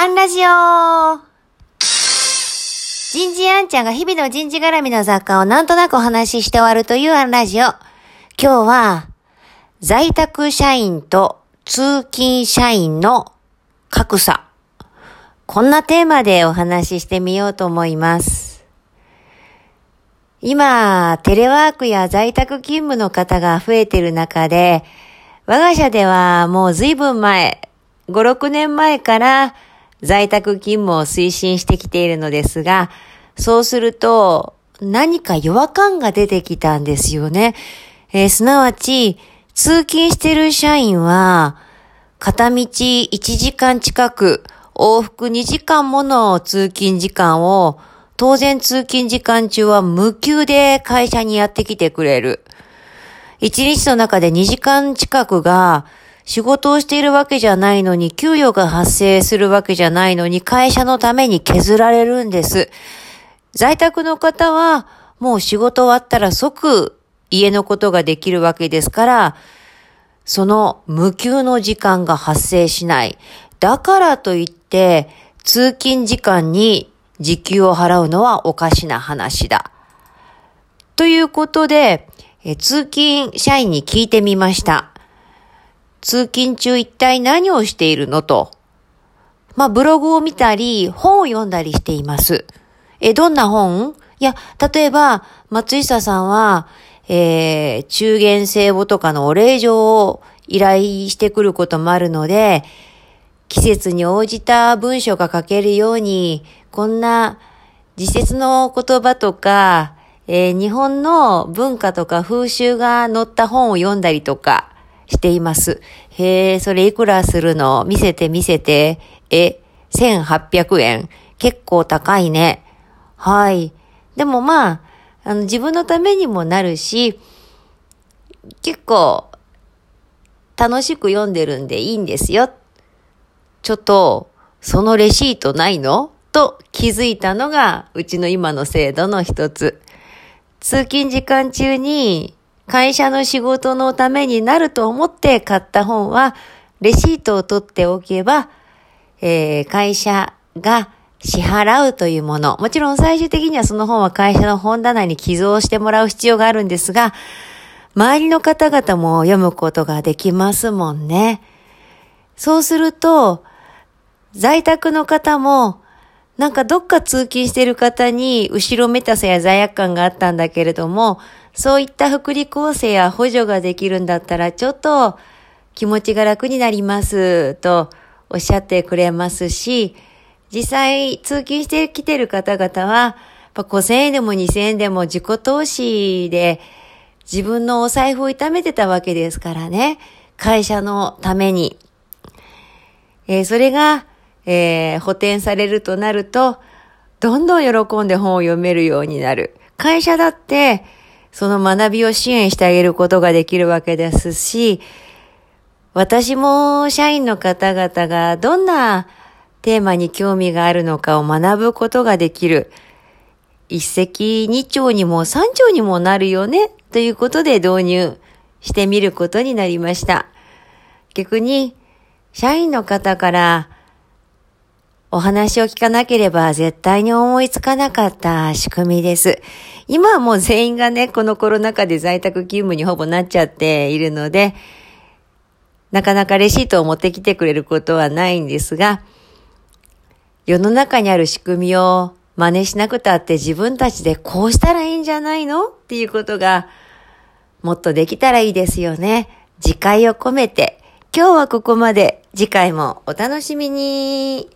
アンラジオ人事アンちゃんが日々の人事絡みの雑貨をなんとなくお話しして終わるというアンラジオ。今日は、在宅社員と通勤社員の格差。こんなテーマでお話ししてみようと思います。今、テレワークや在宅勤務の方が増えている中で、我が社ではもう随分前、5、6年前から在宅勤務を推進してきているのですが、そうすると何か違和感が出てきたんですよね。えー、すなわち、通勤してる社員は、片道1時間近く、往復2時間もの通勤時間を、当然通勤時間中は無給で会社にやってきてくれる。1日の中で2時間近くが仕事をしているわけじゃないのに、給与が発生するわけじゃないのに、会社のために削られるんです。在宅の方は、もう仕事終わったら即家のことができるわけですから、その無給の時間が発生しない。だからといって、通勤時間に時給を払うのはおかしな話だ。ということで、通勤社員に聞いてみました。通勤中一体何をしているのと。まあ、ブログを見たり、本を読んだりしています。え、どんな本？いや、例えば、松下さんは、えー、中元聖母とかのお礼状を依頼してくることもあるので、季節に応じた文章が書けるように、こんな自節の言葉とか、えー、日本の文化とか風習が載った本を読んだりとか、しています。へえ、それいくらするの？見せて見せて。え、1800円。結構高いね。はい。でもまあ、あの、自分のためにもなるし、結構、楽しく読んでるんでいいんですよ。ちょっと、そのレシートないの？と気づいたのが、うちの今の制度の一つ。通勤時間中に会社の仕事のためになると思って買った本は、レシートを取っておけば、えー、会社が支払うというもの。もちろん最終的にはその本は会社の本棚に寄贈してもらう必要があるんですが、周りの方々も読むことができますもんね。そうすると、在宅の方も、なんかどっか通勤してる方に後ろめたさや罪悪感があったんだけれども、そういった福利厚生や補助ができるんだったら、ちょっと気持ちが楽になりますとおっしゃってくれますし、実際通勤してきてる方々は、5000円でも2000円でも自己投資で自分のお財布を痛めてたわけですからね。会社のために。えー、それが、えー、補填されるとなると、どんどん喜んで本を読めるようになる。会社だって、その学びを支援してあげることができるわけですし、私も社員の方々がどんなテーマに興味があるのかを学ぶことができる。一石二鳥にも三鳥にもなるよね、ということで導入してみることになりました。逆に、社員の方からお話を聞かなければ絶対に思いつかなかった仕組みです。今はもう全員がね、このコロナ禍で在宅勤務にほぼなっちゃっているので、なかなかレシートを持ってきてくれることはないんですが、世の中にある仕組みを真似しなくたって自分たちでこうしたらいいんじゃないの？っていうことがもっとできたらいいですよね。次回を込めて、今日はここまで。次回もお楽しみに。